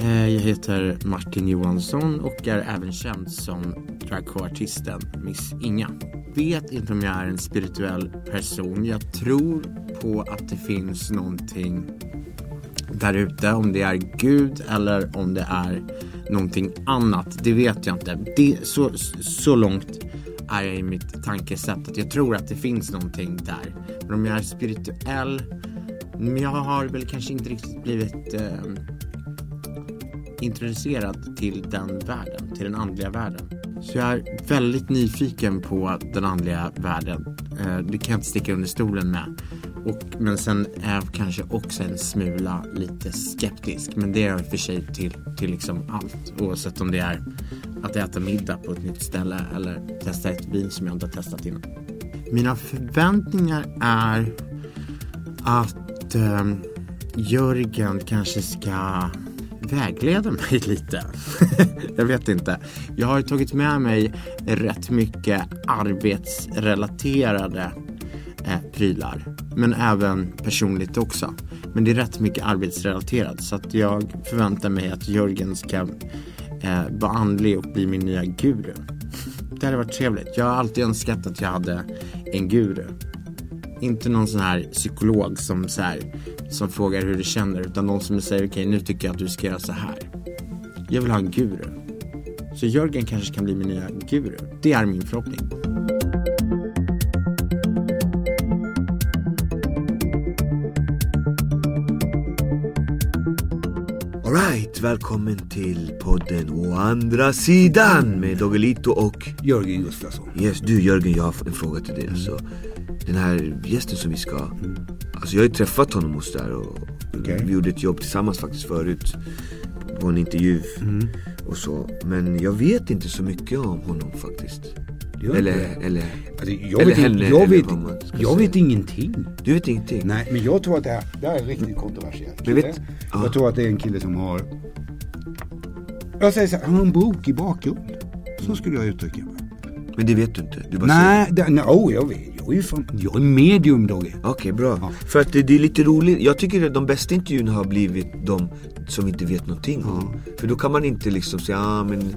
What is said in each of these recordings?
Eh, jag heter Martin Johansson och är även känd som dragartisten Miss Inga. Vet inte om jag är en spirituell person. Jag tror på att det finns någonting där ute. Om det är Gud eller om det är någonting annat. Det vet jag inte. Det, så, så långt är jag i mitt tankesätt att jag tror att det finns någonting där. Men om jag är spirituell, jag har väl kanske inte riktigt blivit eh, introducerad till den världen, till den andliga världen. Så jag är väldigt nyfiken på den andliga världen. Eh, det kan jag inte sticka under stolen med. Och, men sen är jag kanske också en smula lite skeptisk. Men det är jag i och för sig till, till liksom allt. Oavsett om det är att äta middag på ett nytt ställe eller testa ett vin som jag inte har testat innan. Mina förväntningar är att eh, Jörgen kanske ska vägleder mig lite. jag vet inte. Jag har tagit med mig rätt mycket arbetsrelaterade eh, prylar. Men även personligt också. Men det är rätt mycket arbetsrelaterat så att jag förväntar mig att Jörgen ska eh, vara andlig och bli min nya guru. Det hade varit trevligt. Jag har alltid önskat att jag hade en guru. Inte någon sån här psykolog som, så här, som frågar hur du känner utan någon som säger okej nu tycker jag att du ska göra så här. Jag vill ha en guru. Så Jörgen kanske kan bli min nya guru. Det är min förhoppning. Alright, välkommen till podden Å andra sidan med Doggelito och Jörgen Gustafsson. Yes, du Jörgen, jag har en fråga till dig. Alltså, den här gästen som vi ska... Alltså jag har ju träffat honom hos där och Okej. vi gjorde ett jobb tillsammans faktiskt förut. På en intervju och så. Men jag vet inte så mycket om honom faktiskt. Eller, det? eller, Alltså, jag eller vet, henne, jag eller vet, jag vet ingenting. Du vet ingenting? Nej, men jag tror att det här, det här är riktigt kontroversiellt. Men vet- kille. ja. Jag tror att det är en kille som har... Jag säger så här, han har en brokig bakgrund. Så skulle jag uttrycka mig. Men det vet du inte? Du bara Nej, det, nej oh, jag vet. Är ju fan, jag är medium Dogge. Okej, bra. Ja. För att det, det är lite roligt. Jag tycker att de bästa intervjuerna har blivit de som inte vet någonting om. För då kan man inte liksom säga, ah, men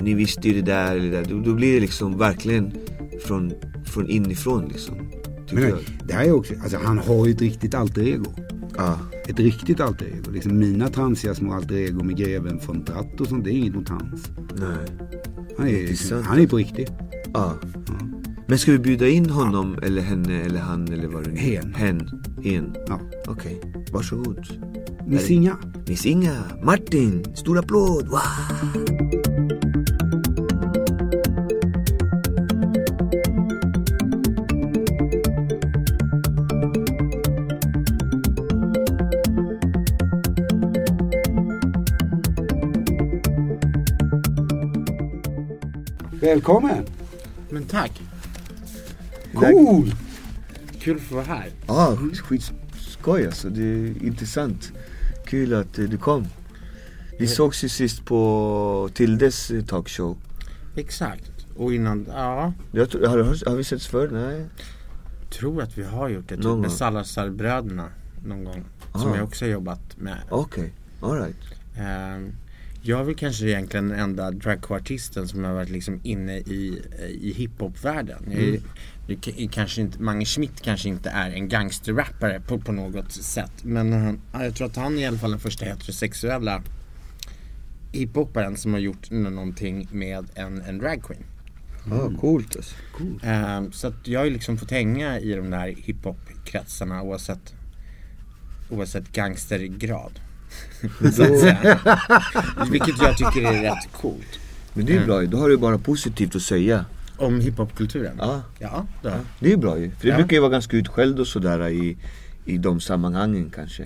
ni visste ju det där eller det där. Då, då blir det liksom verkligen från, från inifrån liksom. Men det här är också, alltså han har ju ett riktigt alter ego. Ja. Ett riktigt alter ego. Liksom mina transiga små alter ego med greven från Tratt och sånt, det är inget mot hans. Nej. Han är, är liksom, han är på riktigt. Ja. Men ska vi bjuda in honom eller henne eller han eller vad det nu är? Hen. Hen. Hen. Ja. Okej, varsågod. Miss Inga. Miss Inga, Martin, stor applåd! Wow. Välkommen! Men tack. Cool! Kul att få vara här. Ja, skitskoj alltså. Det är intressant. Kul att eh, du kom. Vi sågs ju sist på Tildes eh, talkshow. Exakt. Och innan, ja. Jag tror, har, har, vi setts förr? Nej. Tror att vi har gjort det. Typ Någon med. Salazar-bröderna någon gång. Som Ah. jag också har jobbat med. Okej, alright. Ehm, jag är väl kanske egentligen den enda dragqueartisten som har varit liksom inne i, i hiphop-världen. Jag är- k- kanske inte, Mange Schmidt kanske inte är en gangsterrappare på, på något sätt. Men han, ja, jag tror att han är i alla fall den första heterosexuella hiphoparen som har gjort nå- någonting med en, en dragqueen. Ja, coolt alltså. Ehm, så att jag har ju liksom fått hänga i de där hiphop-kretsarna oavsett, oavsett gangstergrad. så att säga. Vilket jag tycker är rätt coolt. Men det är ju bra ju, då har du bara positivt att säga. Om hiphopkulturen? Ja. Ja, det har jag. Det är ju bra ju. För det Ja. brukar ju vara ganska utskälld och sådär i, i de sammanhangen kanske.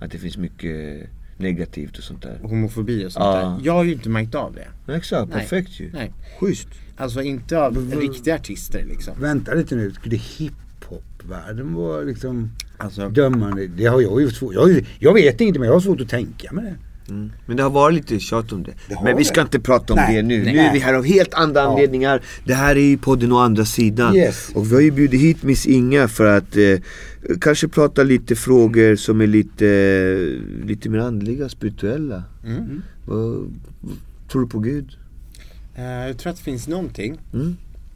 Att det finns mycket negativt och sånt där. Homofobi och sånt Ja. där. Jag har ju inte märkt av det. Men exakt, Nej. perfekt ju. Nej. Schysst. Alltså inte av riktiga artister liksom. Vänta lite nu, skulle hiphop-världen vara liksom Alltså, dömande? Det har jag ju svårt, jag, har ju- jag vet inte men jag har svårt att tänka med det. Mm. Men det har varit lite tjat om det. Det Men vi det. ska inte prata om Nej, det nu. nej. Nu är vi här av helt andra anledningar. Det här är ju podden å andra sidan. Yes. Och vi har ju bjudit hit Miss Inga för att eh, kanske prata lite frågor som är lite, lite mer andliga, spirituella. mm. Vad, vad, tror du på Gud? Eh, jag tror att det finns någonting.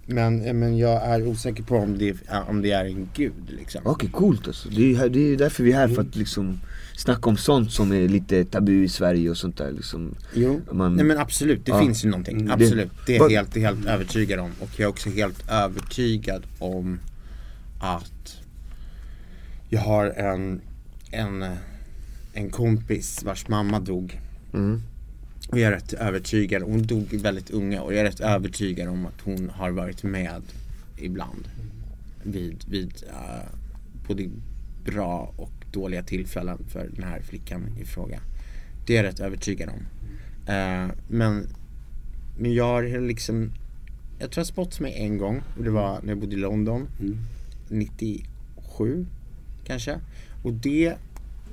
Mm. Men, men jag är osäker på om det, om det är en gud liksom. Okej, coolt alltså. Det är, ju det är därför vi är här, för att liksom snacka om sånt som är lite tabu i Sverige och sånt där liksom. Jo, Man- nej men absolut, det Ja. finns ju någonting. Mm. Absolut, det är Vad- jag helt, helt övertygad om. Och jag är också helt övertygad om att jag har en, en, en kompis vars mamma dog. Mm. Och jag är rätt övertygad, hon dog väldigt unga och jag är rätt övertygad om att hon har varit med ibland. Vid, vid eh, både bra och dåliga tillfällen för den här flickan i fråga. Det är jag rätt övertygad om. Eh, men, men jag har liksom, jag tror jag har spott mig en gång och det var när jag bodde i London. 97 kanske. Och det,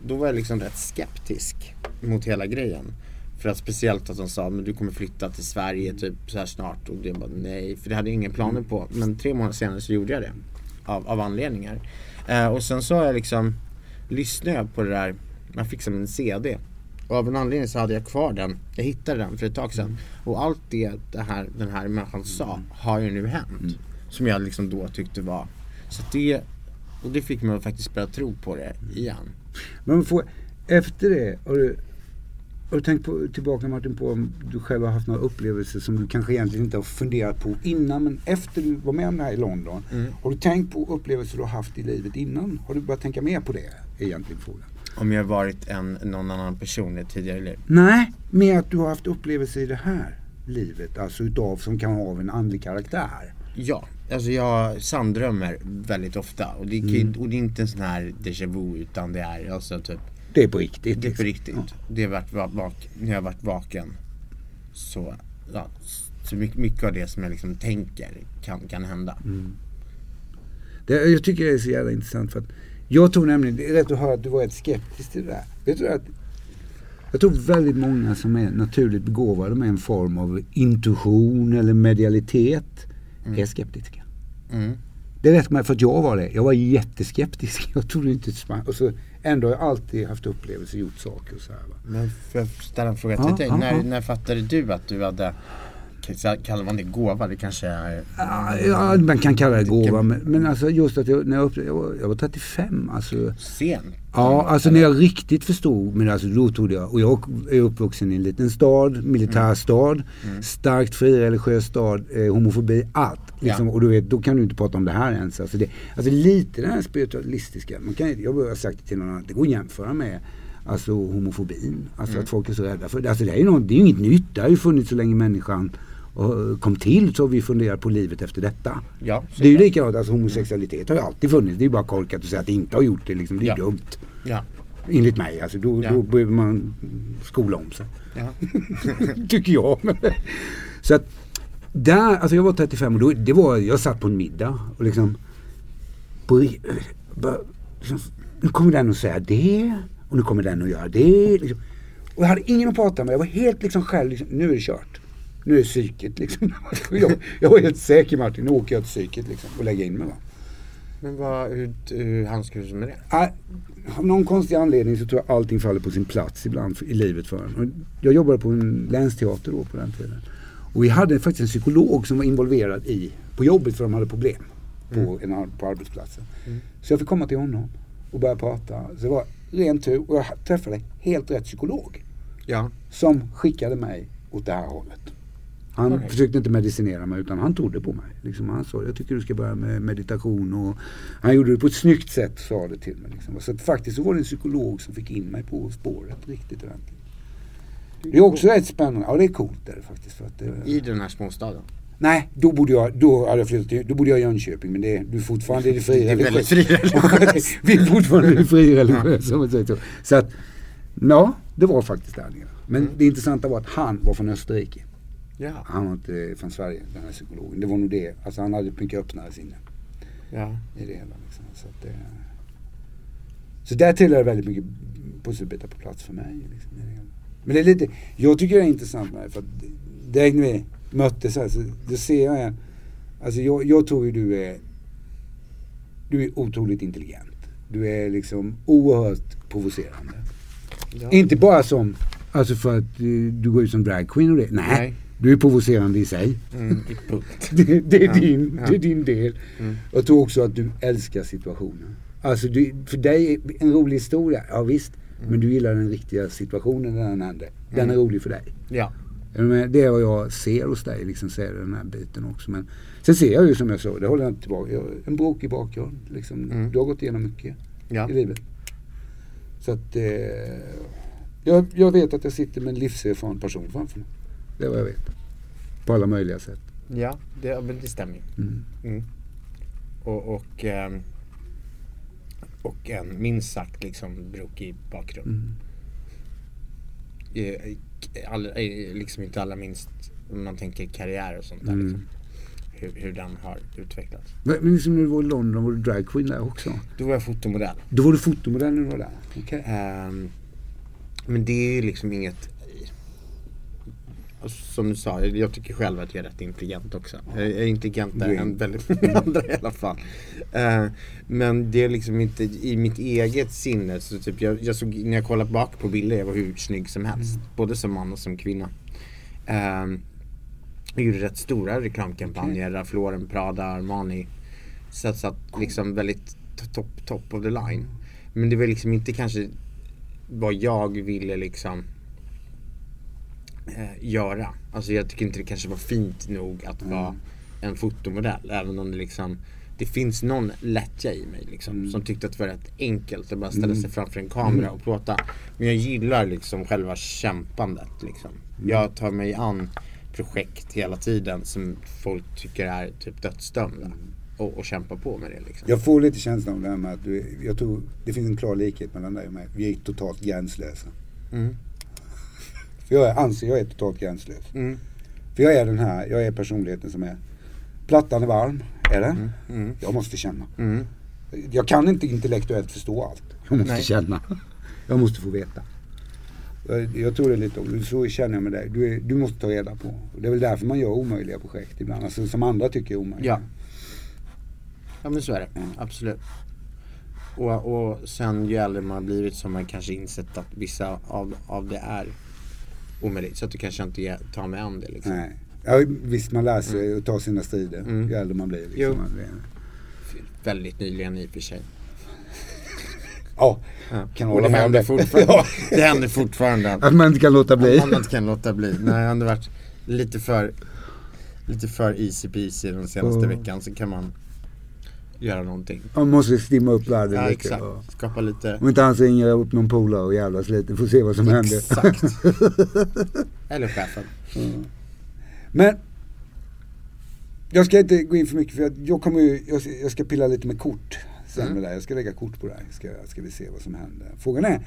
då var jag liksom rätt skeptisk mot hela grejen. För att speciellt att de sa, men du kommer flytta till Sverige typ så här snart. Och det bara nej, för det hade jag inga planer på. Men tre månader senare så gjorde jag det. Av, av anledningar. Eh, och sen så har jag liksom, lyssnade jag på det där, man fick som en CD. Och av en anledning så hade jag kvar den. Jag hittade den för ett tag sedan. Och allt det, det här, den här människan sa har ju nu hänt. Som jag liksom då tyckte var. Så att det, och det fick mig att faktiskt börja tro på det igen. Men får, efter det, har du, har du tänkt på, tillbaka Martin på om du själv har haft några upplevelser som du kanske egentligen inte har funderat på innan men efter du var med om det här i London. Har du tänkt på upplevelser du har haft i livet innan? Har du börjat tänka mer på det? Egentligen frågan. Om jag varit en, någon annan person i tidigare liv. Nej, med att du har haft upplevelser i det här livet. Alltså utav som kan ha en andlig karaktär. Ja, alltså jag sanddrömmer väldigt ofta. Och det, mm. och det är inte en sån här déjà vu utan det är alltså typ Det är på riktigt. Det är på liksom. riktigt. Ja. Det varit va- vak- när jag har varit vaken. Så, ja, så mycket, mycket av det som jag liksom tänker kan, kan hända. Det, jag tycker det är så jävla intressant för att jag tror nämligen, det är rätt att höra att du var rätt skeptisk till det där. Vet du att jag tror väldigt många som är naturligt begåvade med en form av intuition eller medialitet är skeptiska. Mm. Det rätt med för att jag var det. Jag var jätteskeptisk. Jag trodde inte ett. Och så ändå har jag alltid haft upplevelser, gjort saker och så här. Va? Men får jag ställa en fråga till Ja, dig? ja, när, ja. när fattade du att du hade, kallar man det gåva? Det kanske är... Ja, man kan kalla det gåva. Men, men alltså just att jag, när jag, upplevde, jag, var, jag var 35. Alltså, Sent? Ja, alltså när jag riktigt förstod, men alltså då trodde jag, och jag är uppvuxen i en liten stad, militärstad, starkt frireligiös stad, eh, homofobi, allt. Liksom, Ja. Och du vet, då kan du inte prata om det här ens. Alltså, det, alltså lite den här spiritualistiska, man kan, jag har sagt det till någon annan, det går att jämföra med Alltså homofobin, alltså att folk är så rädda för det. Alltså det är ju något, det är ju inget nytt, det har ju funnits så länge människan eh, kom till så har vi funderat på livet efter detta. Ja, Det är ju likadant, alltså homosexualitet har ju alltid funnits. Det är ju bara korkat att säga att det inte har gjort det liksom. Det är Ja. dumt. Ja. Enligt mig. Alltså då, Ja. då behöver man skola om sig. ja. Tycker jag. så att där, alltså jag var 35 och då, det var, jag satt på en middag och liksom, på, bara, liksom nu kommer den att säga det och nu kommer den att göra det. Liksom. Och jag hade ingen att prata med. Jag var helt liksom själv, liksom, nu är det kört. Nu är psyket liksom. jag, jag var helt säker Martin, nu åker jag till psyket liksom och lägger in mig va. Men vad, hur, hur handskas du med det? Ah, Av någon konstig anledning så tror jag allting faller på sin plats ibland i livet för en. Jag jobbade på en länsteater då på den tiden. Och vi hade faktiskt en psykolog som var involverad i, på jobbet för de hade problem på, en, ar- på arbetsplatsen. Så jag fick komma till honom och börja prata. Så det var ren tur och jag träffade helt rätt psykolog. Ja. Som skickade mig åt det här hållet. Han Okej. försökte inte medicinera mig utan han trodde på mig. Liksom han sa jag tycker du ska börja med meditation och han gjorde det på ett snyggt sätt sa det till mig. Liksom. Så att faktiskt så var det en psykolog som fick in mig på spåret riktigt ordentligt. Det är också rätt spännande. Ja det är coolt är det faktiskt. För att det, I den här småstaden? Nej, då borde jag, då hade jag flyttat till, då borde jag i Jönköping men det, du är fortfarande i det fria. Det är väldigt frireligiöst. Vi är fortfarande i det frireligiösa så. Att, ja, det var faktiskt där nere. Men det intressanta var att han var från Österrike. Ja. Han var inte från Sverige, den här psykologen. Det var nog det. Alltså han hade mycket öppnare sinne ja. i det hela. Liksom. Så, att det, så där tillhör väldigt mycket pusselbitar på plats för mig. Liksom, det. Men det är lite, jag tycker det är intressant med det för att direkt när vi möttes här så då ser jag en, alltså jag, jag tror ju du är, du är otroligt intelligent. Du är liksom oerhört provocerande. ja. Inte bara som, alltså för att du går ut som dragqueen och det. Nej, Nej. Du är provocerande i sig. Mm. Det, det, är Ja, din, ja. det är din del. Mm. Jag tror också att du älskar situationen. Alltså du, för dig, är en rolig historia, ja visst. Men du gillar den riktiga situationen när den händer. Den är rolig för dig. Ja. Det är vad jag ser hos dig, liksom ser den här biten också. Men sen ser jag ju som jag sa, det håller jag inte tillbaka. Jag, en brokig bakgrund. Liksom. Mm. Du har gått igenom mycket Ja. i livet. Så att eh, jag, jag vet att jag sitter med en livserfaren person framför mig. Det är vad jag vet. På alla möjliga sätt. Ja, det, men det stämmer ju. Mm. Mm. Och, och, ehm, och en minst sagt liksom brokig bakgrund. Mm. Eh, All, eh, liksom inte alla minst om man tänker karriär och sånt där. Mm. Liksom. Hur, hur den har utvecklats. Men liksom när du var i London var du dragqueen där också? Då var jag fotomodell. Då var du fotomodell när du var där? Okej. Ehm, men det är ju liksom inget Som du sa, jag tycker själv att jag är rätt intelligent också. Jag är intelligentare än väldigt många andra i alla fall. Eh, men det är liksom inte i mitt eget sinne. Så typ jag, jag såg, när jag kollar bak på bilder, jag var hur snygg som helst. Både som man och som kvinna. Um, jag gjorde rätt stora reklamkampanjer, Ralph Lauren, Prada, Armani. Så att, så att liksom väldigt top, top of the line. Men det var liksom inte kanske vad jag ville liksom eh, göra. Alltså jag tycker inte det kanske var fint nog att vara en fotomodell. Även om det liksom det finns någon lättja i mig liksom, som tyckte att det var rätt enkelt att bara ställa sig framför en kamera och prata. Men jag gillar liksom själva kämpandet. Liksom. Jag tar mig an projekt hela tiden som folk tycker är typ dödsdömda. Och, och kämpar på med det liksom. Jag får lite känslan av det här med att du, jag tror det finns en klar likhet mellan dig och mig. Vi är totalt gränslösa. Mm. För jag anser jag är totalt gränslös. Mm. För jag är den här, jag är personligheten som är Plattan är varm, är det? Mm. Jag måste känna. Mm. Jag kan inte intellektuellt förstå allt. Jag måste Nej. känna. Jag måste få veta. Jag, tror det är lite, så känner jag med dig. Du, du måste ta reda på. Det är väl därför man gör omöjliga projekt ibland. Alltså, som andra tycker är omöjliga. Ja. Ja men så är det, absolut. Och, och sen ju äldre man har blivit så har man kanske insett att vissa av, av det är omöjligt. Så att du kanske inte tar med an det liksom. Nej. Ja, visst, man lär sig att ta sina strider Mm. ju äldre man blir. Liksom. Väldigt nyligen i och för sig. Ja, Ja. kan Och hålla det med om det. fortfarande. Det händer fortfarande. Att man inte kan låta bli. Att man inte kan låta bli. Nej, om det varit lite för lite för easy peasy den senaste Ja. veckan så kan man göra någonting. Man måste stimma upp världen Ja, lite. exakt. och- Skapa lite Om inte han så ringer jag upp någon polare och jävlas lite. Får se vad som händer. Exakt. Eller chefen. Men jag ska inte gå in för mycket för jag, jag kommer ju, jag, ska- jag ska pilla lite med kort sen Mm. med det. Jag ska lägga kort på det här. Ska, ska vi se vad som händer. Frågan är,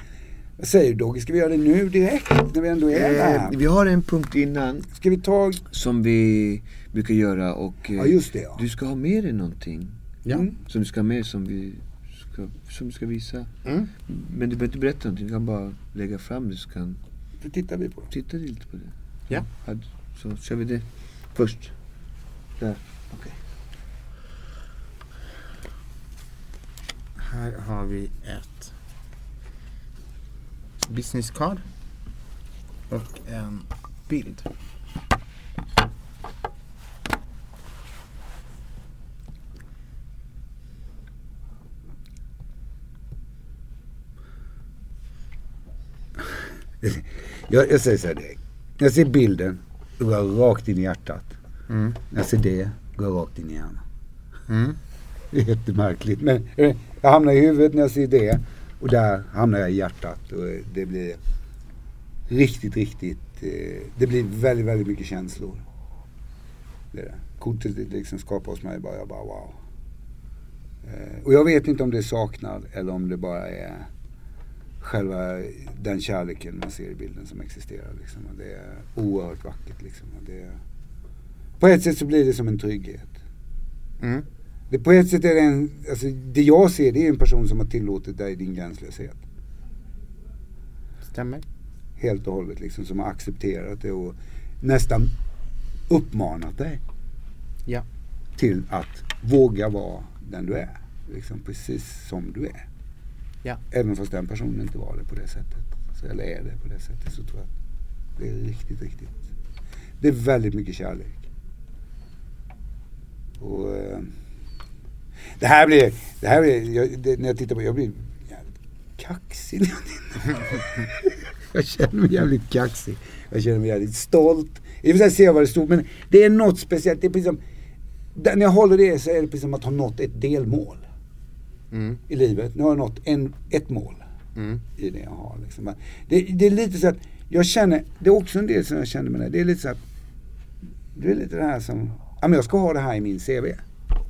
vad säger du Dogge? Ska vi göra det nu direkt när vi ändå är Eh, där? vi har en punkt innan Ska vi ta, som vi brukar göra och eh, ja just det ja. du ska ha med dig någonting. Ja. Mm. Som du ska ha med som vi ska, som du ska visa. Mm. Men du behöver inte berätta någonting, du kan bara lägga fram det så kan Då tittar vi på det. titta lite på det. Ja. Hade- Så kör vi det först. Där. Okej. Här har vi ett business card och en bild. Jag, jag säger så här direkt. När jag ser bilden, då går jag rakt in i hjärtat. Mm. När jag ser det, går jag rakt in i hjärnan. Mm. Det är jättemärkligt. Men eh, jag hamnar i huvudet när jag ser det. Och där hamnar jag i hjärtat. Och eh, det blir riktigt, riktigt. eh, Det blir väldigt, väldigt mycket känslor. Det är det. Kortet liksom skapar hos mig bara, jag bara wow. Och jag vet inte om det är saknad eller om det bara är själva den kärleken man ser i bilden som existerar. Liksom. Och det är oerhört vackert. Liksom. Och det är, på ett sätt så blir det som en trygghet. Mm. Det, på ett sätt är det en, alltså det jag ser det är en person som har tillåtit dig din gränslöshet. Stämmer. Helt och hållet liksom. Som har accepterat det och nästan uppmanat dig Ja. till att våga vara den du är. Liksom precis som du är. Ja. Även fast den personen inte var det på det sättet. Så, eller är det på det sättet så tror jag att det är riktigt, riktigt. Det är väldigt mycket kärlek. Och eh, det här blir, det här blir jag, det, när jag tittar på jag blir jävligt kaxig. när jag tittar. jag känner mig jävligt kaxig. Jag känner mig jävligt stolt. I och för sig ser jag vad det stod men det är något speciellt. Det är precis som, när jag håller det så är det precis som att ha nått ett delmål Mm. i livet. Nu har jag nått en, ett mål Mm. i det jag har. Liksom. Det, det är lite så att jag känner, det är också en del som jag känner med det. Det är lite så att, det är lite det här som, ja men jag ska ha det här i min CV.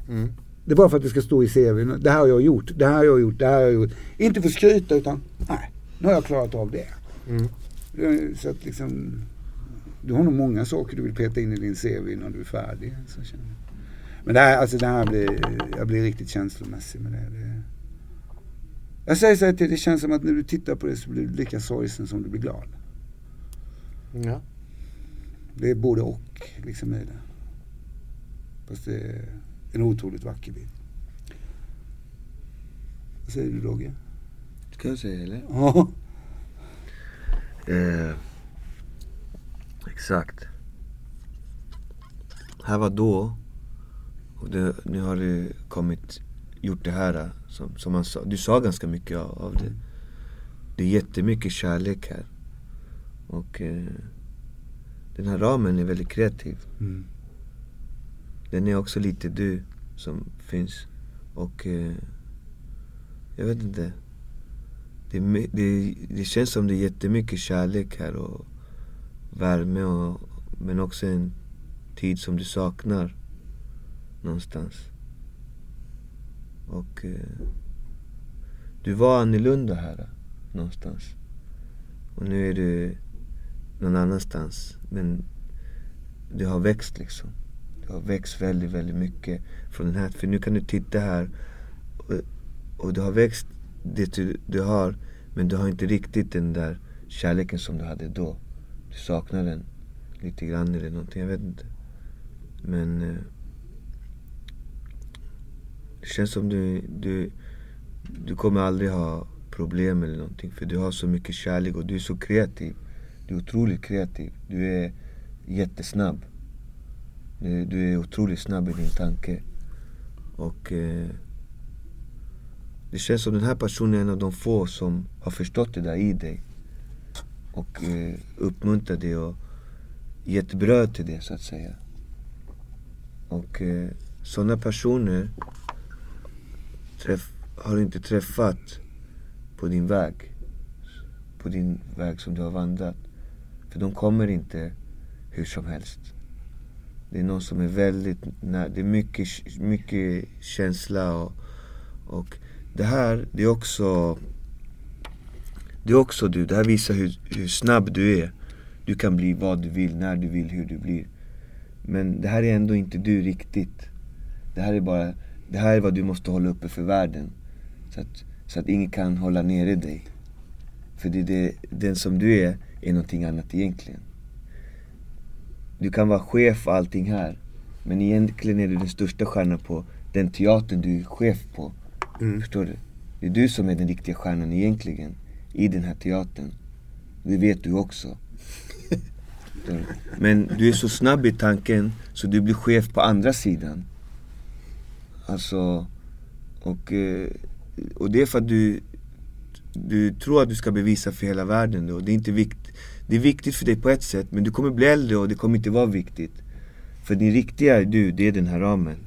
Mm. Det är bara för att det ska stå i CV. Det här har jag gjort, det här har jag gjort, det här har jag gjort. Inte för att skryta utan, nej, nu har jag klarat av det. Mm. Så att liksom, du har nog många saker du vill peta in i din CV innan du är färdig. Så känner jag. Men det här, alltså det här blir, jag blir riktigt känslomässig med det. Jag säger så här till det känns som att när du tittar på det så blir du lika sorgsen som du blir glad. Ja. Det är både och liksom i det. Fast det är en otroligt vacker bild. Vad säger du Dogge? Ska jag säga eller? Ja. Eh, exakt. Här var då. Och det, nu har det kommit, gjort det här som, som man sa. Du sa ganska mycket av, det. Det är jättemycket kärlek här. Och eh, den här ramen är väldigt kreativ. Mm. Den är också lite du som finns. Och eh, jag vet inte. Det, det, det känns som det är jättemycket kärlek här och värme och, men också en tid som du saknar någonstans. Och eh, du var annorlunda här eh, någonstans. Och nu är du någon annanstans. Men du har växt liksom. Du har växt väldigt, väldigt mycket från den här. För nu kan du titta här och, och du har växt det du, du har. Men du har inte riktigt den där kärleken som du hade då. Du saknar den lite grann eller någonting, jag vet inte. Men eh, det känns som du, du, du kommer aldrig ha problem eller någonting. För du har så mycket kärlek och du är så kreativ. Du är otroligt kreativ. Du är jättesnabb. Du, du är otroligt snabb i din tanke. Och eh, det känns som den här personen är en av de få som har förstått det där i dig. Och eh, uppmuntrat dig och gett bröd till det så att säga. Och eh, sådana personer träff, har du inte träffat på din väg. På din väg som du har vandrat. För de kommer inte hur som helst. Det är någon som är väldigt nära. Det är mycket, mycket känsla och, och det här, det är också Det är också du. Det här visar hur, hur snabb du är. Du kan bli vad du vill, när du vill, hur du blir. Men det här är ändå inte du riktigt. Det här är bara, det här är vad du måste hålla uppe för världen. Så att, så att ingen kan hålla nere dig. För det, det, den som du är, är någonting annat egentligen. Du kan vara chef och allting här. Men egentligen är du den största stjärnan på den teatern du är chef på. Förstår du? Det är du som är den riktiga stjärnan egentligen. I den här teatern. Det vet du också. Men du är så snabb i tanken så du blir chef på andra sidan. Alltså, och, eh, och det är för att du, du tror att du ska bevisa för hela världen då. Det är inte vikt, det är viktigt för dig på ett sätt men du kommer bli äldre och det kommer inte vara viktigt. För din riktiga du, det är den här ramen.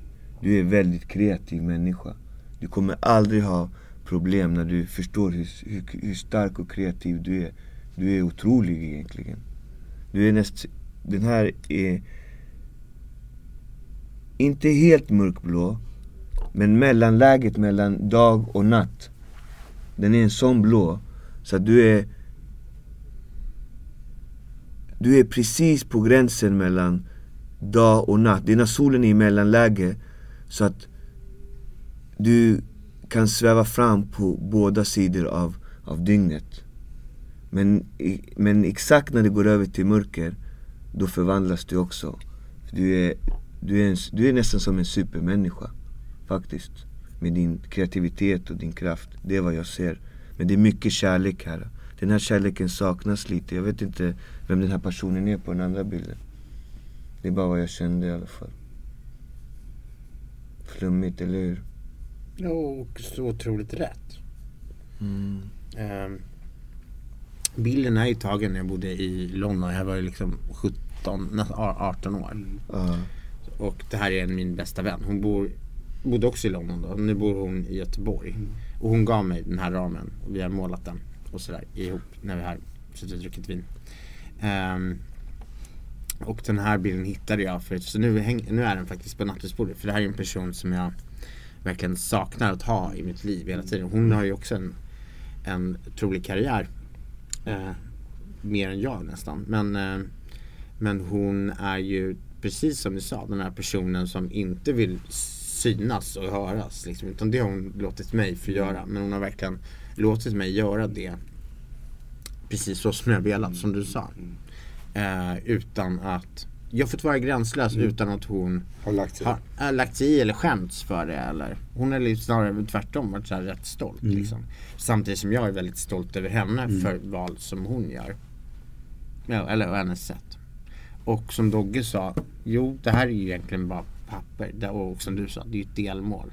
Du är en väldigt kreativ människa. Du kommer aldrig ha problem när du förstår hur, hur, hur stark och kreativ du är. Du är otrolig egentligen. Du är näst, den här är inte helt mörkblå, men mellanläget mellan dag och natt. Den är en sån blå, så att du är Du är precis på gränsen mellan dag och natt. Det är när solen är i mellanläge, så att du kan sväva fram på båda sidor av, av dygnet. Men, men exakt när det går över till mörker, då förvandlas du också. Du är, du är, en, du är nästan som en supermänniska, faktiskt. Med din kreativitet och din kraft. Det är vad jag ser. Men det är mycket kärlek här. Den här kärleken saknas lite. Jag vet inte vem den här personen är på den andra bilden. Det är bara vad jag kände i alla fall. Flummigt, eller hur? Ja, och så otroligt rätt. Mm. Ehm, bilden är ju tagen när jag bodde i London. Jag var ju liksom 17, nästan 18 år. Ja. Och det här är en min bästa vän. Hon bor, bodde också i London då. Nu bor hon i Göteborg. Och hon gav mig den här ramen. Och vi har målat den och sådär ihop när vi har suttit och druckit vin. Ehm, och den här bilden hittade jag för så nu, häng, nu är den faktiskt på nattduksbordet. För det här är en person som jag verkligen saknar att ha i mitt liv hela tiden. Hon har ju också en, en otrolig karriär. Eh, mer än jag nästan. Men, eh, men hon är ju precis som du sa den här personen som inte vill synas och höras. Liksom, utan det har hon låtit mig få göra. Men hon har verkligen låtit mig göra det precis så som jag velat, som du sa. Eh, utan att jag har fått vara gränslös utan att hon Har lagt sig. har äh, lagt sig i eller skämts för det eller Hon är lite snarare tvärtom varit så här rätt stolt liksom. Samtidigt som jag är väldigt stolt över henne för val som hon gör. Ja, Eller hennes sätt. Och som Dogge sa Jo det här är ju egentligen bara papper Det- och som du sa, det är ju ett delmål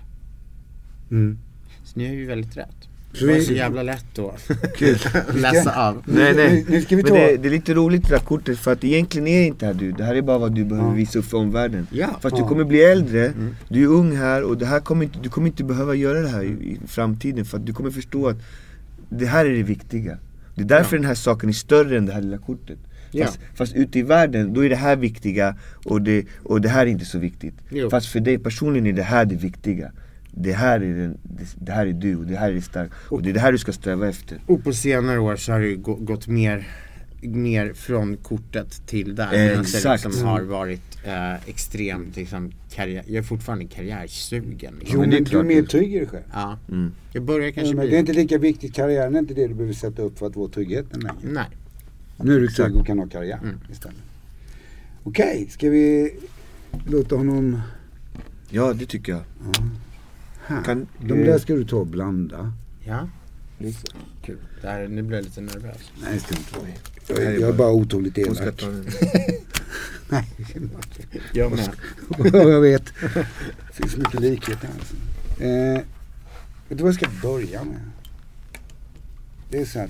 Mm. Så ni har ju väldigt rätt Det var så jävla lätt att läsa av Nej nej, Nu- nu ska vi men det, det är lite roligt det där kortet för att egentligen är inte här du, det här är bara vad du behöver visa upp för omvärlden. Ja. Fast Ja. du kommer bli äldre, du är ung här och det här kommer inte, du kommer inte behöva göra det här i, i framtiden för att du kommer förstå att det här är det viktiga. Det är därför den här saken är större än det här lilla kortet. Ja. Fast, fast ute i världen, då är det här viktiga och det, och det här är inte så viktigt. Jo. Fast för dig personligen är det här det viktiga. Det här är, den, det, det här är du och det här är starkt. Och det är det här du ska sträva efter. Och på senare år så har det gått mer, mer från kortet till där. Det Exakt. liksom har varit eh, extremt liksom, karriär, jag är fortfarande karriärsugen. Jo men det är men du är mer trygg i dig själv. Ja. Mm. Jag börjar Ja, kanske men bli... det är inte lika viktigt, karriären är inte det du behöver sätta upp för att vara tryggheten längre. Nej. Nu är du trygg och kan ha karriär Mm. istället. Okej, ska vi låta honom... Ja, det tycker jag. Här. Kan- De där ska du ta och blanda. Ja. Kul. Det här, nu blir jag lite nervös. Nej, det ska inte vara. Jag, är jag är bara- otroligt elak. Nej, Jag med. jag vet. Det finns mycket likheter här. Alltså. Eh, vet du vad jag ska börja med? Det är så här.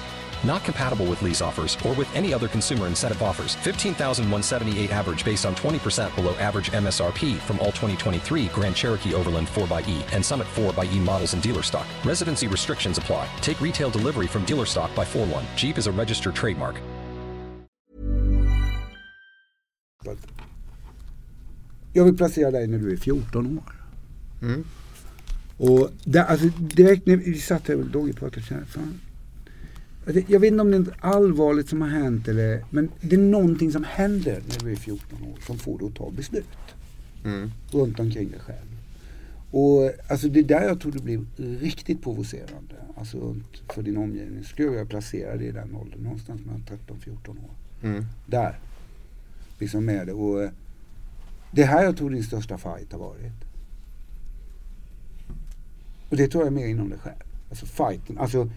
Not compatible with lease offers or with any other consumer incentive offers. 15,178 average based on 20% below average MSRP from all 2023 Grand Cherokee Overland 4xE and Summit 4xE models in dealer stock. Residency restrictions apply. Take retail delivery from dealer stock by 4 1. Jeep is a registered trademark. Jag vill placera dig när du är 14 år. Mm. Och där, alltså, direkt när vi satt här och Dogge pratade så här, fan. Alltså, Jag vet inte om det är något allvarligt som har hänt eller, men det är någonting som händer när du är 14 år som får dig att ta beslut. Runt omkring dig själv. Och alltså det är där jag tror det blir riktigt provocerande. Alltså för din omgivning. Skulle jag placera dig i den åldern. Någonstans mellan 13-14 år. Där. Liksom med det. Och det är här jag tror din största fight har varit. Och det tror jag är mer inom dig själv. Alltså fighten. Alltså,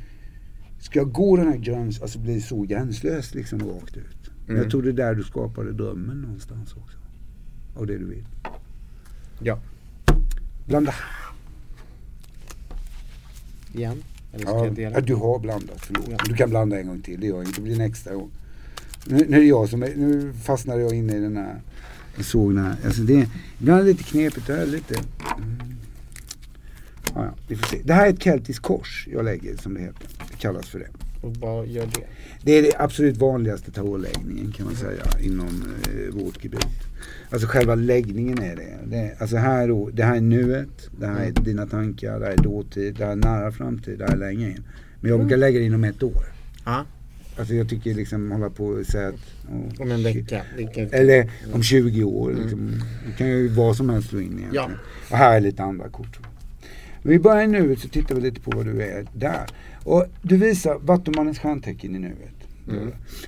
ska jag gå den här gränsen, alltså bli så gränslös liksom rakt ut. Men jag tror det är där du skapade drömmen någonstans också. Av det du vill. Ja. Blanda. Igen? Eller ska Ja, jag dela? ja, du har blandat, förlåt. Men du kan blanda en gång till, det gör inget. Det blir extra gång. Nu, nu är jag som är, nu fastnade jag inne i den här, jag såg den här. Alltså det, ibland är det lite knepigt, det här är lite... Mm. Ja, vi får se. Det här är ett keltiskt kors jag lägger som det heter. Det kallas för det. Och vad gör det? Det är det absolut vanligaste tarotläggningen kan man säga inom eh, vårt gebit. Alltså själva läggningen är det. det alltså här då, det här är nuet, det här är dina tankar, det här är dåtid, det här är nära framtid, det här är längre in. Men jag brukar lägga det inom ett år. Ja, Alltså jag tycker liksom hålla på och säga att... oh, om en vecka. Eller om 20 år. Liksom. Det kan ju vad som helst slå in egentligen. Ja. Och här är lite andra kort. Vi börjar i nuet så tittar vi lite på vad du är där. Och du visar Vattumannens stjärntecken i nuet.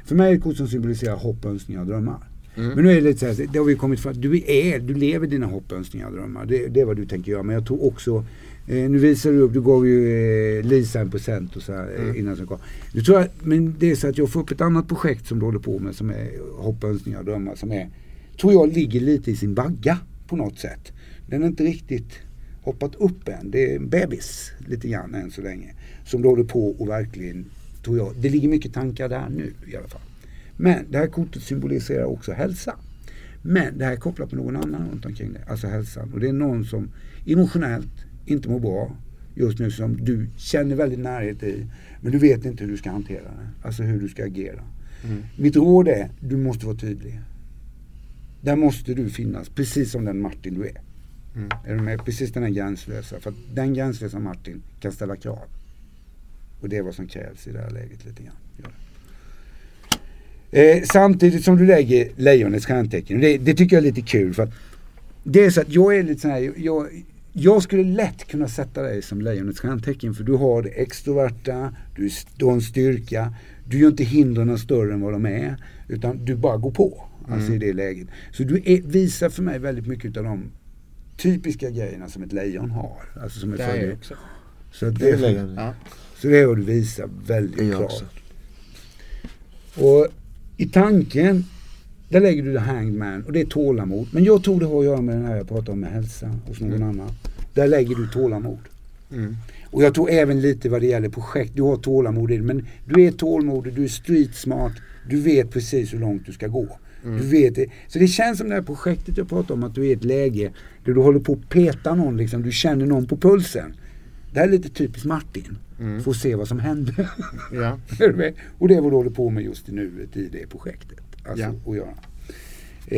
För mig är det ett kort som symboliserar hopp, önskningar och drömmar. Men nu är det lite så här, det har vi kommit fram Du är, du lever dina hopp, önskningar och drömmar. Det, det är vad du tänker göra. Men jag tror också Eh, nu visar du upp, du gav ju eh, Lisa en procent och så här, eh, innan som kom. Nu tror jag, men det är så att jag får upp ett annat projekt som du håller på med som är hopp, önskningar och drömmar som är, tror jag ligger lite i sin vagga på något sätt. Den har inte riktigt hoppat upp än. Det är en bebis lite grann än så länge. Som du håller på och verkligen, tror jag, det ligger mycket tankar där nu i alla fall. Men det här kortet symboliserar också hälsa. Men det här är kopplat med någon annan runt omkring det, alltså hälsan. Och det är någon som emotionellt inte mår bra just nu som du känner väldigt närhet i. Men du vet inte hur du ska hantera det. Alltså hur du ska agera. Mitt råd är, du måste vara tydlig. Där måste du finnas, precis som den Martin du är. Är du med? Precis den här gränslösa. För att den gränslösa Martin kan ställa krav. Och det är vad som krävs i det här läget lite grann. Det. Eh, samtidigt som du lägger lejonets stjärntecken. Det, det tycker jag är lite kul. för att Det är så att jag är lite sån här, jag, jag skulle lätt kunna sätta dig som lejonets stjärntecken för du har det extroverta, du, du har en styrka, du gör inte hindren större än vad de är. Utan du bara går på. Alltså i det läget. Så du är, visar för mig väldigt mycket av de typiska grejerna som ett lejon har. Alltså som ett Det är följe- också. Så, Det är det, lejon. Ja. så det vad du visar väldigt Det jag klart. också. Och i tanken, där lägger du the hanged man och det är tålamod. Men jag tror det har att göra med den här jag pratade om med hälsa hos någon annan. Där lägger du tålamod. Och jag tror även lite vad det gäller projekt. Du har tålamod i det. Men du är tålmodig, du är street smart. Du vet precis hur långt du ska gå. Du vet det. Så det känns som det här projektet jag pratade om att du är i ett läge där du håller på att peta någon liksom. Du känner någon på pulsen. Det här är lite typiskt Martin. Får se vad som händer. Ja. Och det är vad du håller på med just i nuet i det projektet. Alltså Ja. att göra.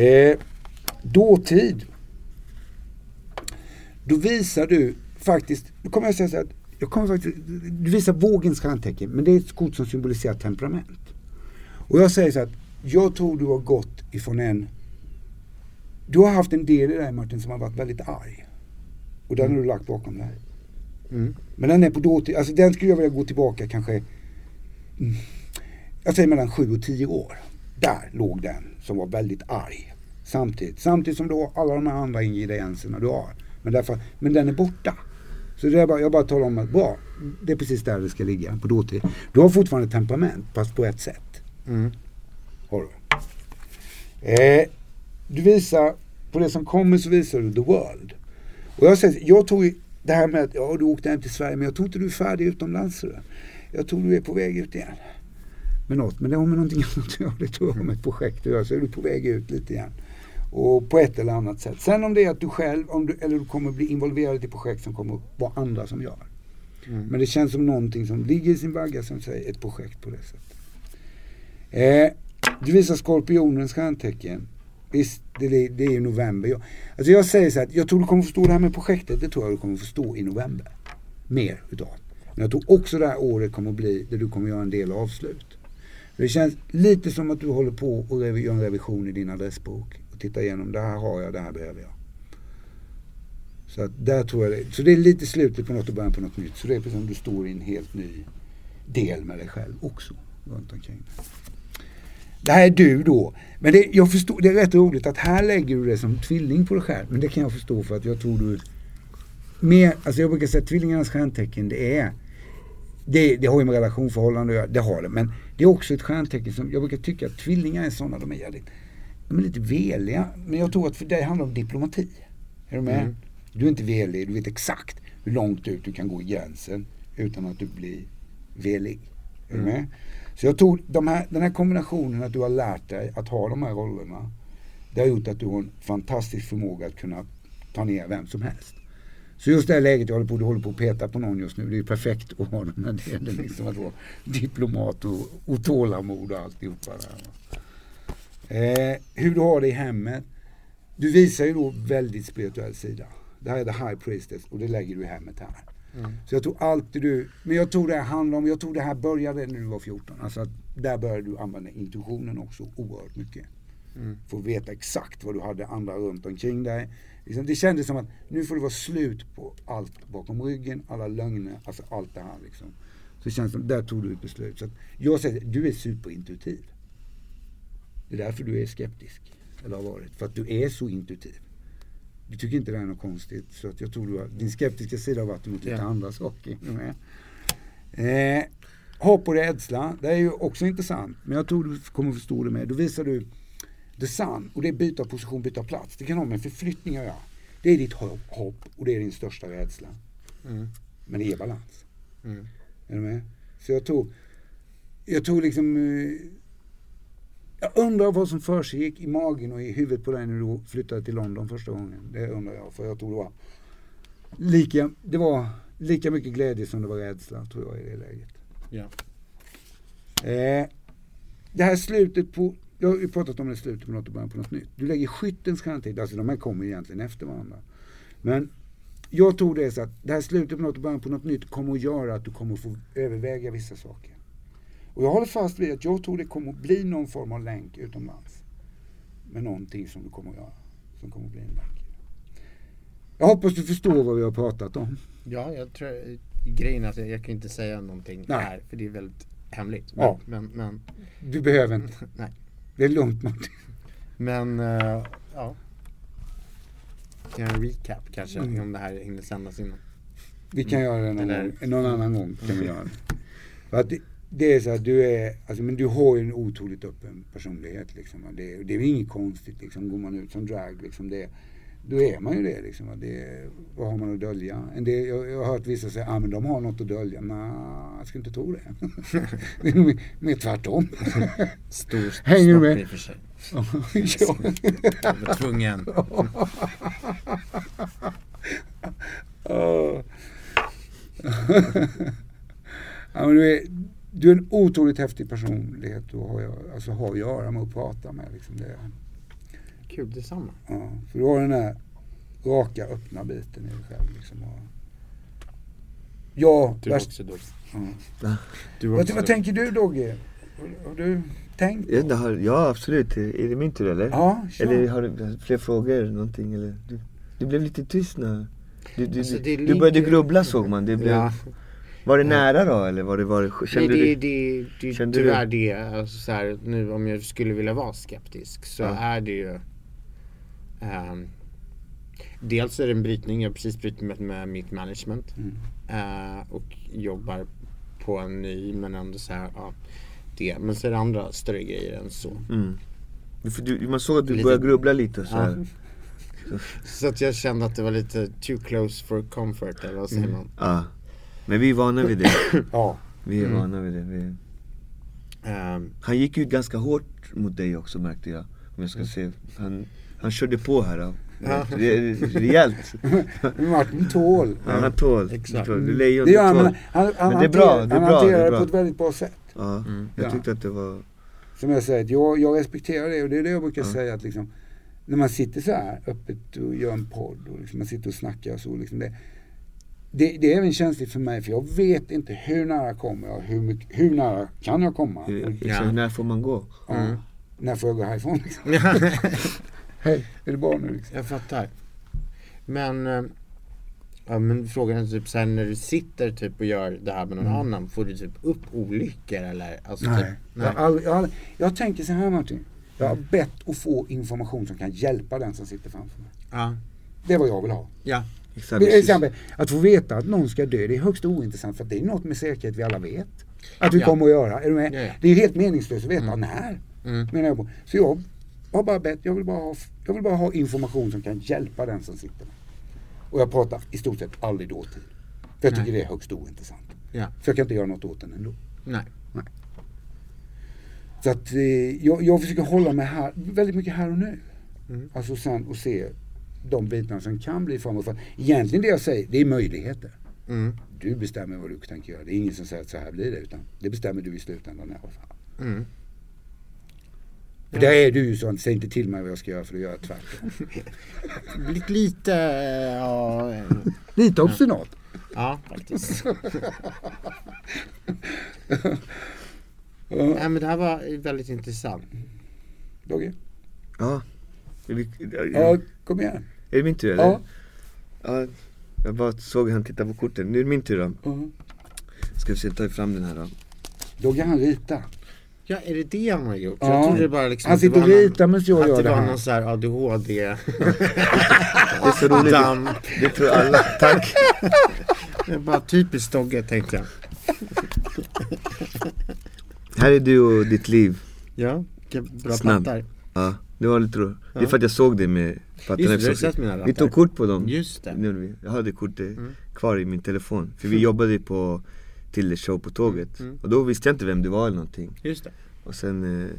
Eh, dåtid. Då visar du faktiskt, då kommer jag säga så här jag kommer faktiskt, du visar vågens stjärntecken, men det är ett kort som symboliserar temperament. Och jag säger så att jag tror du har gått ifrån en, du har haft en del i dig Martin som har varit väldigt arg. Och den har du lagt bakom dig. Mm. Men den är på dåtid, alltså den skulle jag vilja gå tillbaka kanske, mm, jag säger mellan 7 och 10 år. Där låg den som var väldigt arg. Samtidigt, samtidigt som du har alla de här andra ingredienserna du har. Men, därför, men den är borta. Så det är bara, jag bara talar om att bra, det är precis där det ska ligga på dåtid. Du har fortfarande temperament, fast på ett sätt. Mm. Har du. Eh, du visar, på det som kommer så visar du the world. Och jag, säger, jag ju det här med att ja, du åkte hem till Sverige, men jag tror inte du är färdig utomlands. så. Jag tror du är på väg ut igen. Med något, men det har med någonting annat att göra. Det tror jag har med ett projekt att göra. Så är du på väg ut lite igen. Och på ett eller annat sätt. Sen om det är att du själv, om du, eller du kommer bli involverad i projekt som kommer vara andra som gör. Men det känns som någonting som ligger i sin vagga som säger ett projekt på det sättet. Eh, du visar skorpionens stjärntecken. Visst, det, det är ju november. Jag, alltså jag säger så här, jag tror du kommer förstå det här med projektet. Det tror jag du kommer förstå i november. Mer utav. Men jag tror också det här året kommer bli där du kommer göra en del avslut. Det känns lite som att du håller på och gör en revision i din adressbok. Och tittar igenom, det här har jag, det här behöver jag. Så att där tror jag det. Så det är lite slutet på något och början på något nytt. Så det är precis som du står i en helt ny del med dig själv också. Runt omkring. Det här är du då. Men det, jag förstår, det är rätt roligt att här lägger du det som tvilling på dig själv. Men det kan jag förstå för att jag tror du mer, alltså jag brukar säga att tvillingarnas stjärntecken det är det, det har ju med relationförhållande att göra, det har det. Men det är också ett stjärntecken som, jag brukar tycka att tvillingar är sådana, de är jävligt, de är lite veliga. Men jag tror att för dig handlar det om diplomati. Är du med? Du är inte velig, du vet exakt hur långt ut du kan gå i gränsen utan att du blir velig. Är du med? Så jag tror de här, den här kombinationen att du har lärt dig att ha de här rollerna. Det har gjort att du har en fantastisk förmåga att kunna ta ner vem som helst. Så just det här läget jag håller på, du håller på att peta på någon just nu. Det är ju perfekt att ha den här delen. Liksom att vara diplomat och, och tålamod och alltihopa. Där. Eh, hur du har det i hemmet. Du visar ju då väldigt spirituell sida. Det här är the high priestess och det lägger du i hemmet här. Så jag tror alltid du, men jag tror det här handlar om, jag tror det här började när du var 14. Alltså att där började du använda intuitionen också oerhört mycket. För att veta exakt vad du hade andra runt omkring dig. Liksom, det kändes som att nu får det vara slut på allt bakom ryggen, alla lögner, alltså allt det här liksom. Så det känns som, där tog du ett beslut. Så jag säger, du är superintuitiv. Det är därför du är skeptisk. Eller har varit. För att du är så intuitiv. Du tycker inte det är något konstigt. Så att jag tror du har, din skeptiska sida har varit emot lite Ja. andra saker. Eh, hopp och rädsla, det är ju också intressant. Men jag tror du kommer förstå det med. Då visar du the sun och det är byta position, byta plats. Det kan ha med förflyttning att göra. Det är ditt hopp, och det är din största rädsla. Men det är balans. Är du med? Så jag tror, jag tror liksom, eh, jag undrar vad som försiggick i magen och i huvudet på dig när du flyttade till London första gången. Det undrar jag, för jag tror det var lika, det var lika mycket glädje som det var rädsla, tror jag, i det läget. Ja. Eh, det här slutet på, jag har ju pratat om det slutet på något och början på något nytt. Du lägger skyttens stjärntid, alltså de här kommer egentligen efter varandra. Men jag tror det är så att det här slutet på något och början på något nytt kommer att göra att du kommer att få överväga vissa saker. Och jag håller fast vid att jag tror det kommer att bli någon form av länk utomlands. Med någonting som du kommer att göra. Som kommer att bli en länk. Jag hoppas du förstår vad vi har pratat om. Ja, jag tror grejen är att jag, kan inte säga någonting Nej. här för det är väldigt hemligt. Men, Ja. men, men, Du behöver inte. nej. Det är lugnt Martin. Men, eh, ja. Kan jag en recap kanske Mm. om det här hinner sändas innan? Vi kan göra det någon, Eller- någon annan gång. Kan vi göra det. För att det, det är så att du är, alltså, men du har ju en otroligt öppen personlighet liksom. Det, det är inget konstigt liksom. Går man ut som drag liksom. Det, då är man ju det liksom. Det, vad har man att dölja? En del, jag, jag har hört vissa säga, ah, men de har något att dölja. Nej, jag skulle inte tro det. det är nog mer- tvärtom. Stor Hänger du med? i och för sig. ja. Jag tvungen. Ja. men du, är, du är en otroligt häftig personlighet att ha, alltså, ha att göra med och prata med. Liksom det, Kul, detsamma. ja. För du har den här raka, öppna biten i dig själv. Liksom, och, Ja, Du är värst- också. Ja. Du Vad, också vad dum. tänker du Dogge? Har du tänkt? Det har, ja absolut, är det min tur eller? Ja, kör. Eller har du fler frågor någonting eller? Du, du blev lite tyst när du, du, Alltså, du, ligger- du började grubbla såg man. Det blev, Ja. Var det nära då eller var det, var det, Nej, kände det, du? det, det, kände tyvärr du- det, alltså så här, nu om jag skulle vilja vara skeptisk så Ja. är det ju ehm, Dels är det en brytning, jag har precis brutit med, med mitt management Mm. eh, och jobbar på en ny men ändå så här, ja, det. Men så är det andra större grejer än så. Mm. För du, man såg att du Lite- började grubbla lite så här. Så att jag kände att det var lite too close for comfort eller vad säger Mm. man? Ja. Men vi är vana vid det. Ja. Vi är Mm. vana vid det. Vi... Ehm, Han gick ut ganska hårt mot dig också märkte jag. Om jag ska se. Han, han körde på här. Då. Ja. Re- Rejält. Martin tål. Ja, han tål. Exakt. Lejon, Det du gör han, tål. men han, han, Men det är bra, det är han bra, det är hanterar det bra. på ett väldigt bra sätt. Ja, jag Ja. tyckte att det var... Som jag säger, jag, jag respekterar det och det är det jag brukar Ja. säga att liksom när man sitter så här öppet och gör en podd och liksom man sitter och snackar och så liksom det, det, det är även känsligt för mig för jag vet inte hur nära kommer jag, hur, mycket, hur nära kan jag komma? Hur, Och, liksom, När får man gå? ja, När får jag gå härifrån liksom? Hej, är det bra nu liksom? Jag fattar. Men, eh, ja, men frågan är typ såhär när du sitter typ och gör det här med någon annan, får du typ upp olyckor eller? Alltså, Nej. Typ, Jag, har aldrig, jag, aldrig, jag tänker så här Martin. Jag har bett att få information som kan hjälpa den som sitter framför mig. Ja. Det är vad jag vill ha. Ja. Exempel, att få veta att någon ska dö, det är högst ointressant för att det är något med säkerhet vi alla vet. Att vi Ja. kommer att göra. Är du med? Ja, ja. Det är helt meningslöst att veta när. Mm. Menar jag på. Så jag har bara bett, jag vill bara, ha, jag vill bara ha information som kan hjälpa den som sitter där. Och jag pratar i stort sett aldrig dåtid. För jag tycker Nej. det är högst ointressant. Ja. För jag kan inte göra något åt den ändå. Nej. Så att eh, jag, jag försöker hålla mig här, väldigt mycket här och nu. Mm. Alltså sen och se de bitarna som kan bli framåt. För egentligen det jag säger, det är möjligheter. Mm. Du bestämmer vad du tänker göra. Det är ingen som säger att så här blir det. Utan det bestämmer du i slutändan i alla fall. Mm. För där är du ju sån, säg inte till mig vad jag ska göra för då gör jag tvärtom. Lite, lite, ja, Lite obstinat. ja faktiskt. Nej men det här var väldigt intressant. Dogge? Ja, ja. Kom igen. är det min tur eller? Ja. ja. Jag bara såg han titta på korten. Nu är det min tur då. Ja. Ska vi se, ta fram den här då. Dogge han rita. Ja är det det han har gjort? Ja. Jag trodde det bara liksom Han att det sitter och ritar medan jag Att gör det det var här. någon sån här ADHD Det är så roligt. Damp. Det tror alla. Tack. Det är bara typiskt Dogge tänkte jag. Här är du och ditt liv. Ja, bra Snabb. pattar. Ja, det var lite roligt. Det är för att jag såg det med pattarna. Just det, mina Vi tog kort på dem. Just det. Jag hade kortet Mm. kvar i min telefon. För vi jobbade på till show på tåget. Mm. Och då visste jag inte vem du var eller någonting. Just det. Och sen, eh,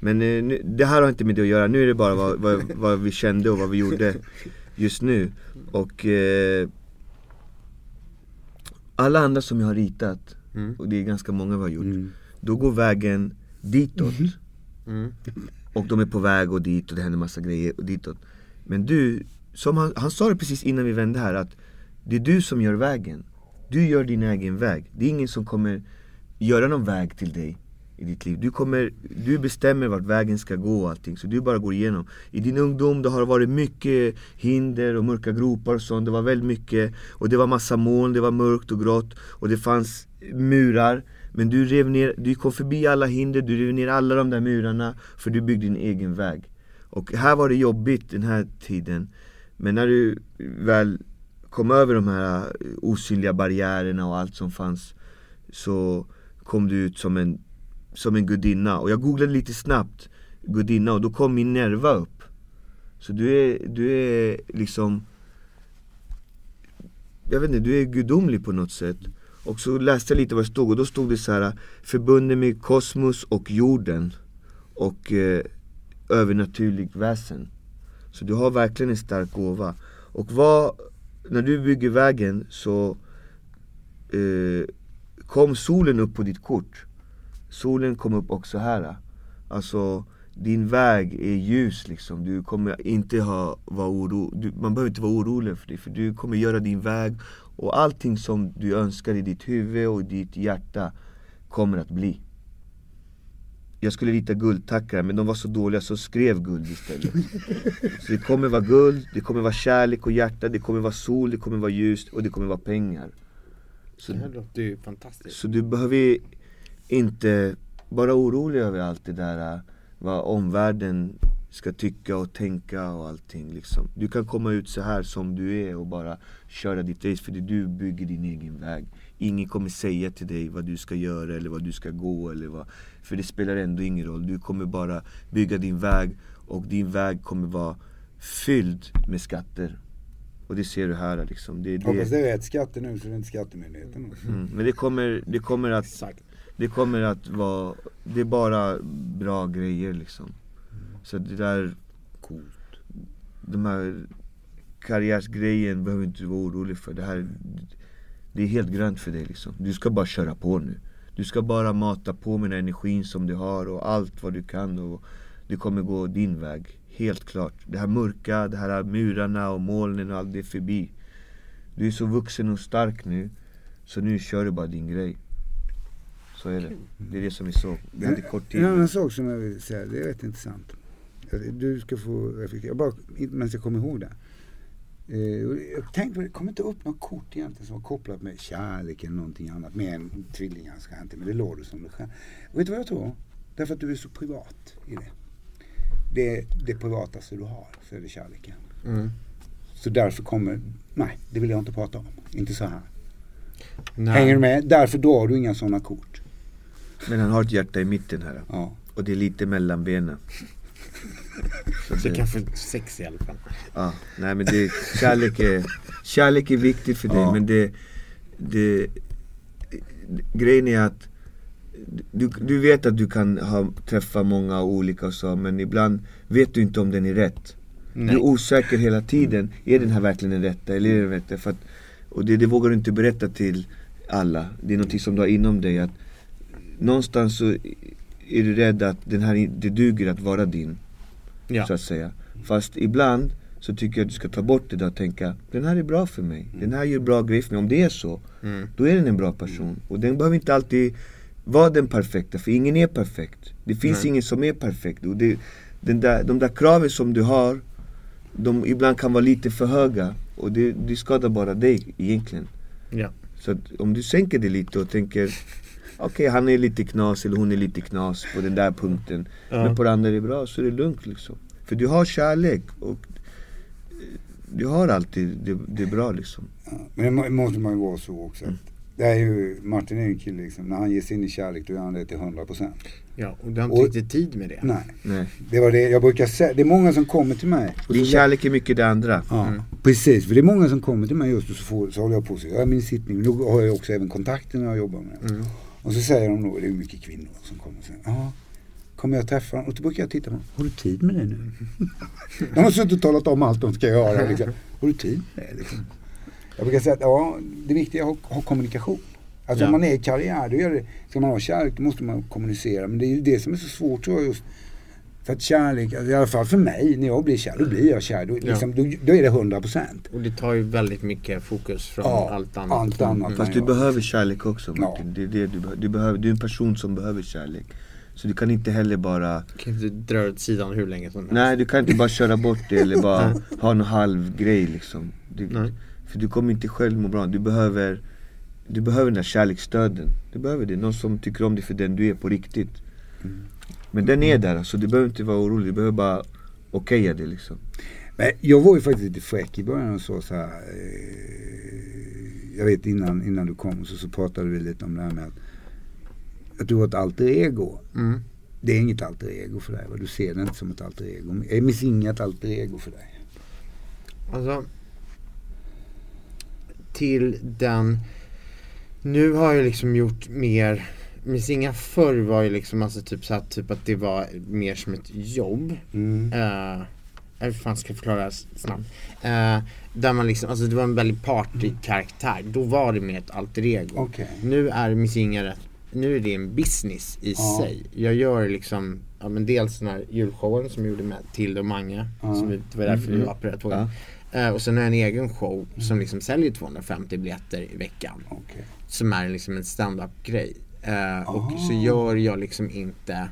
men eh, nu, det här har inte med det att göra. Nu är det bara vad, vad, vad vi kände och vad vi gjorde just nu. Och eh, alla andra som jag har ritat, Mm. och det är ganska många vi har gjort. Mm. Då går vägen ditåt. Och de är på väg och dit och det händer massa grejer och ditåt. Men du, som han, han sa det precis innan vi vände här att det är du som gör vägen. Du gör din egen väg. Det är ingen som kommer göra någon väg till dig i ditt liv. Du, kommer, du bestämmer vart vägen ska gå och allting. Så du bara går igenom. I din ungdom det har varit mycket hinder och mörka gropar och sånt. Det var väldigt mycket. Och det var massa moln, det var mörkt och grått. Och det fanns murar. Men du rev ner, du kom förbi alla hinder, du rev ner alla de där murarna. För du byggde din egen väg. Och här var det jobbigt den här tiden. Men när du väl kom över de här eh, osynliga barriärerna och allt som fanns Så kom du ut som en, som en gudinna. Och jag googlade lite snabbt gudinna och då kom min nerva upp Så du är, du är liksom Jag vet inte, du är gudomlig på något sätt och så läste jag lite vad det stod och då stod det så här Förbunden med kosmos och jorden Och eh, övernaturligt väsen. Så du har verkligen en stark gåva. Och vad, när du bygger vägen så eh, kom solen upp på ditt kort. Solen kom upp också här. Alltså din väg är ljus liksom, du kommer inte ha, vara oro, du, man behöver inte vara orolig för det För du kommer göra din väg och allting som du önskar i ditt huvud och ditt hjärta kommer att bli. Jag skulle rita guldtackar men de var så dåliga så skrev guld istället. Så det kommer vara guld, det kommer vara kärlek och hjärta, det kommer vara sol, det kommer vara ljust och det kommer vara pengar. Så det låter ju fantastiskt. Så du behöver inte vara orolig över allt det där äh, Vad omvärlden ska tycka och tänka och allting liksom. Du kan komma ut så här som du är och bara köra ditt race för det du bygger din egen väg. Ingen kommer säga till dig vad du ska göra eller vad du ska gå eller vad För det spelar ändå ingen roll, du kommer bara bygga din väg och din väg kommer vara fylld med skatter. Och det ser du här liksom. Det, det... Hoppas det är rätt skatter nu så det är inte skattemyndigheten Mm, men det kommer, det kommer att Exakt. Det kommer att vara, det är bara bra grejer liksom Så det där Coolt. De här karriärsgrejen behöver inte vara orolig för. Det här Det är helt grönt för dig liksom. Du ska bara köra på nu. Du ska bara mata på med den energin som du har och allt vad du kan och Det kommer gå din väg. Helt klart. Det här mörka, det här murarna och molnen och allt det är förbi. Du är så vuxen och stark nu Så nu kör du bara din grej. Så är det. Det är det som är så. Vi hade kort tid. En annan sak som jag vill säga, det är rätt intressant. Du ska få reflektera, bara medan jag kommer ihåg det. Eh, Jag tänkte det, kom inte upp något kort egentligen som var kopplat med kärlek eller någonting annat. Mer än tvillingar ska inte, men det låg du som det själv. Vet du vad jag tror? Därför att du är så privat i det. Det är det privataste du har, så är det kärleken. mm. Så därför kommer, nej det vill jag inte prata om. Inte så här. Nej. Hänger du med? Därför drar du inga sådana kort. Men han har ett hjärta i mitten här Ja. Och det är lite mellan benen Så det- kan få sex i alla fall Ja, nej men det, kärlek är, kärlek är viktigt för dig Ja. men det, det, grejen är att du, du vet att du kan ha, träffa många olika och så men ibland vet du inte om den är rätt Du Nej. är osäker hela tiden, är den här verkligen den rätta eller är den rätta? För att, och det, det vågar du inte berätta till alla, det är någonting som du har inom dig att Någonstans så är du rädd att den här, det duger att vara din Ja. så att säga. Fast ibland så tycker jag att du ska ta bort det där och tänka Den här är bra för mig, den här gör bra grejer för mig. Om det är så, Mm. då är den en bra person. Och den behöver inte alltid vara den perfekta, för ingen är perfekt. Det finns Nej. ingen som är perfekt. Och det, den där, de där kraven som du har, de ibland kan vara lite för höga. Och det, det skadar bara dig egentligen. Ja. Så att om du sänker det lite och tänker Okej han är lite knas eller hon är lite knas på den där punkten Ja. Men på det andra är det bra så är det lugnt liksom För du har kärlek och eh, Du har alltid det, det är bra liksom Ja, Men det må- måste man ju vara så också. att Det är ju, Martin är ju en kille liksom, när han ger sig in i kärlek då gör han det till 100%. ja, och du har Och- inte riktigt tid med det Nej, Nej. det var det jag brukar säga. Det är många som kommer till mig. och Din så- kärlek är mycket det andra Ja, precis. För det är många som kommer till mig just och så, får, så håller jag på så gör jag min sittning. Då har jag också även kontakter när jag jobbar med det. Och så säger de då, det är mycket kvinnor som kommer och säger, ja, kommer jag träffa honom? Och då brukar jag titta på honom, har du tid med det nu? de har suttit och talat om allt de ska göra. Liksom. Har du tid med det? Liksom. Jag brukar säga att ja, det viktiga är att ha, ha kommunikation. Alltså Ja. om man är i karriär, då gör det, ska man ha kärlek då måste man kommunicera. Men det är ju det som är så svårt tror jag just. För att kärlek, i alla fall för mig, när jag blir kär, då blir jag kär. Då, liksom, då, då är det 100 procent. Och det tar ju väldigt mycket fokus från Ja, allt annat allt annat. Fast du Ja. behöver kärlek också Ja. Martin. Det är det du, behöver. du, behöver, du är en person som behöver kärlek Så du kan inte heller bara Du kan inte dra åt sidan hur länge som helst Nej du kan inte bara köra bort det eller bara ha en halv grej liksom du, Nej. För du kommer inte själv må bra, du behöver Du behöver den där kärleksstöden Du behöver det, någon som tycker om dig för den du är på riktigt Men den är där alltså, du behöver inte vara orolig, du behöver bara okeja det liksom Men jag var ju faktiskt lite fräck i början och sa så här. Eh, jag vet innan, innan du kom så, så pratade vi lite om det här med att, att du har ett alter ego. Mm. Det är inget alter ego för dig. va? Du ser det inte som ett alter ego. Är Miss Inga ett alter ego för dig? Alltså Till den Nu har jag liksom gjort mer Miss Inga förr var ju liksom alltså typ så här, typ att det var mer som ett jobb Mm. uh, Hur fan ska jag förklara snabbt? Eh, där man liksom, alltså det var en väldigt partykaraktär, då var det mer ett alter ego Okej. Nu är Miss Inga rätt nu är det en business i Ja. sig. Jag gör liksom, ja men dels den här julshowen som jag gjorde med Tilde och Mange, Ja. som vi, det var därför vi Mm. var på det här tåget. Eh, och sen har jag en egen show som liksom säljer 250 biljetter i veckan. Okej. Som är liksom en stand-up grej. Eh, och Ah. så gör jag liksom inte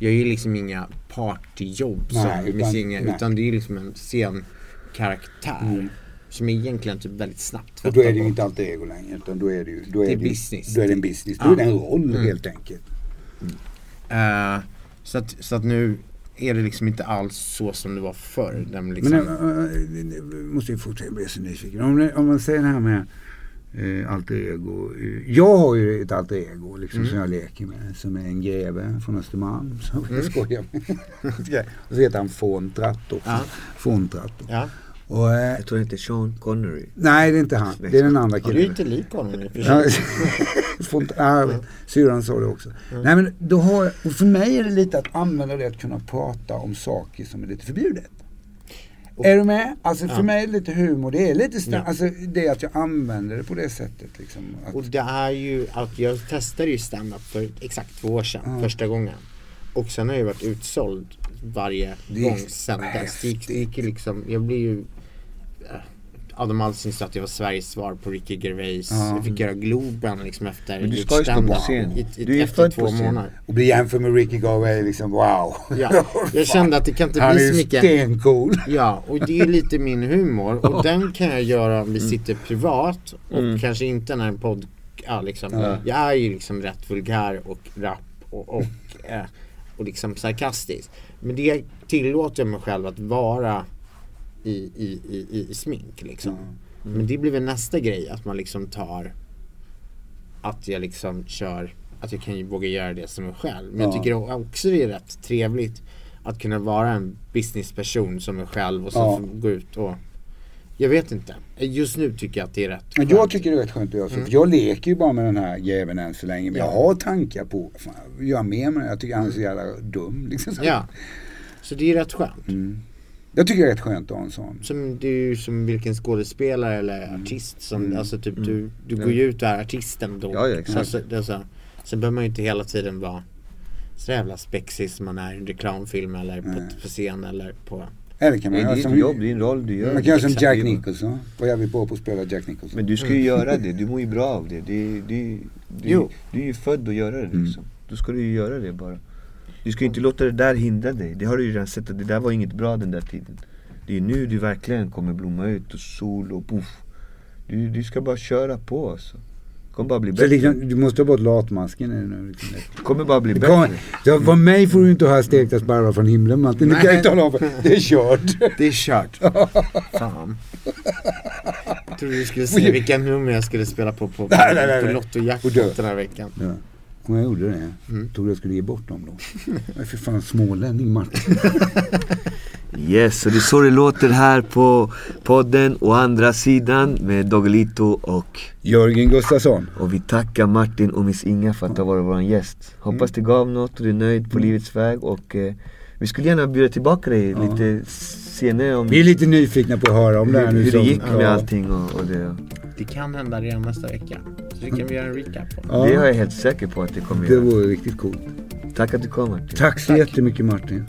Jag gör liksom inga partyjobb Nej, som utan- det är liksom en scenkaraktär. Som egentligen typ väldigt snabbt Och då är det ju inte alltid ego längre utan då är det ju då är det ju- business. Då är det en business. Då är det en roll Mm. helt enkelt. Eh, så, att, så att nu är det liksom inte alls så som det var förr. Liksom, Men äh, äh, måste ju fortsätta, blir så nyfiken. Om, om man säger det här med eh, alter ego. Eh, jag har ju ett alter ego liksom, Mm. som jag leker med. Som är en greve från Östermalm. Som Mm. jag skojar med. Och så heter han Fontratt också. Ja. Fontratt. ja. Och, eh, Jag tror inte Sean Connery. nej det är inte han. Det är den andra Du är killen. inte lik Ja, sig. Font- ja, Syrran sa det också. Nej men då har och för mig är det lite att använda det att kunna prata om saker som är lite förbjudet. Är du med? Alltså för Ja. mig är det lite humor. Det är lite Ja. alltså det att jag använder det på det sättet liksom. Att, Och det är ju att jag testade ju stand-up för exakt två år sedan, Ja. första gången. Och sen har jag varit utsåld varje gång sen dess. Det gick, ju liksom, jag blir ju Adam Alsing sa att jag var Sveriges svar på Ricky Gervais. Ja. Jag fick göra Globen liksom efter Men du ska ju stå på scen. i- i- Du är född två på scen. månader. och bli jämförd med Ricky Garvey liksom wow. Ja, jag kände att det kan inte Han är bli så mycket stencool. Ja, och det är lite min humor och den kan jag göra om vi sitter privat och kanske inte när en podd, ja liksom. Ja. Jag är ju liksom rätt vulgär och rapp och, och, eh, och liksom sarkastisk. Men det tillåter jag mig själv att vara i, i, i, i, smink liksom. Men det blir väl nästa grej att man liksom tar att jag liksom kör, att jag kan ju våga göra det som mig själv. Men jag Ja. tycker också det är rätt trevligt att kunna vara en businessperson som mig själv och så Ja. gå ut och jag vet inte. Just nu tycker jag att det är rätt Men jag skönt. tycker det är rätt skönt att göra så. Mm. För jag leker ju bara med den här jäveln än så länge. Men jag Ja. har tankar på att göra mer med den. Jag tycker han är så jävla dum. Liksom. Så- Ja. Så det är rätt skönt. Mm. Jag tycker det är rätt skönt att ha en sån. Som, ju som vilken skådespelare eller Mm. artist som, alltså typ du, du går ju ut och är artisten då. Ja, ja, exakt. Alltså, så, sen behöver man ju inte hela tiden vara så jävla spexig som man är i en reklamfilm eller på, på scen eller på Eller kan man Det är ditt som, jobb, det är en roll du gör. man kan göra som. Jack Nicholson. Vad är vi på på att spela Jack Nicholson? Men du ska ju göra det, du mår ju bra av det. det, du, Jo. du är ju född att göra det Mm. liksom. Då ska du ju göra det bara. Du ska ju inte låta det där hindra dig. Det har du ju redan sett att det där var inget bra den där tiden. Det är nu du verkligen kommer blomma ut och sol och poff. Du, du ska bara köra på alltså. kommer bara bli Så bättre. liksom, du måste ta bort latmasken nu. liksom. kommer bara bli bättre. kommer, så för mig får du inte ha stekta sparvar från himlen Martin. Det kan jag tala om. Det är kört. Det är kört. Fan. Jag trodde du skulle se vilka nummer jag skulle spela på på, på, på nej. Lotto Och dö. Jackpot den här veckan. Ja. Om jag gjorde det. Mm. Trodde jag skulle ge bort dem då. Jag är för fan smålänning Martin. Yes, och det är så det låter här på podden och andra sidan med Doggelito och Jörgen Gustafsson. Och vi tackar Martin och Miss Inga för att ha varit vår gäst. Hoppas det gav något och du är nöjd på livets väg och eh, vi skulle gärna bjuda tillbaka dig Ja. lite senare om Vi är lite nyfikna på att höra om det här hur, nu. hur det gick med ja. allting och, och det. Det kan hända redan nästa vecka. Så det kan vi göra en recap på. Ja. Det är jag helt säker på att det kommer Det göra. vore riktigt coolt. Tack att du kom Martin. Tack så jättemycket Martin.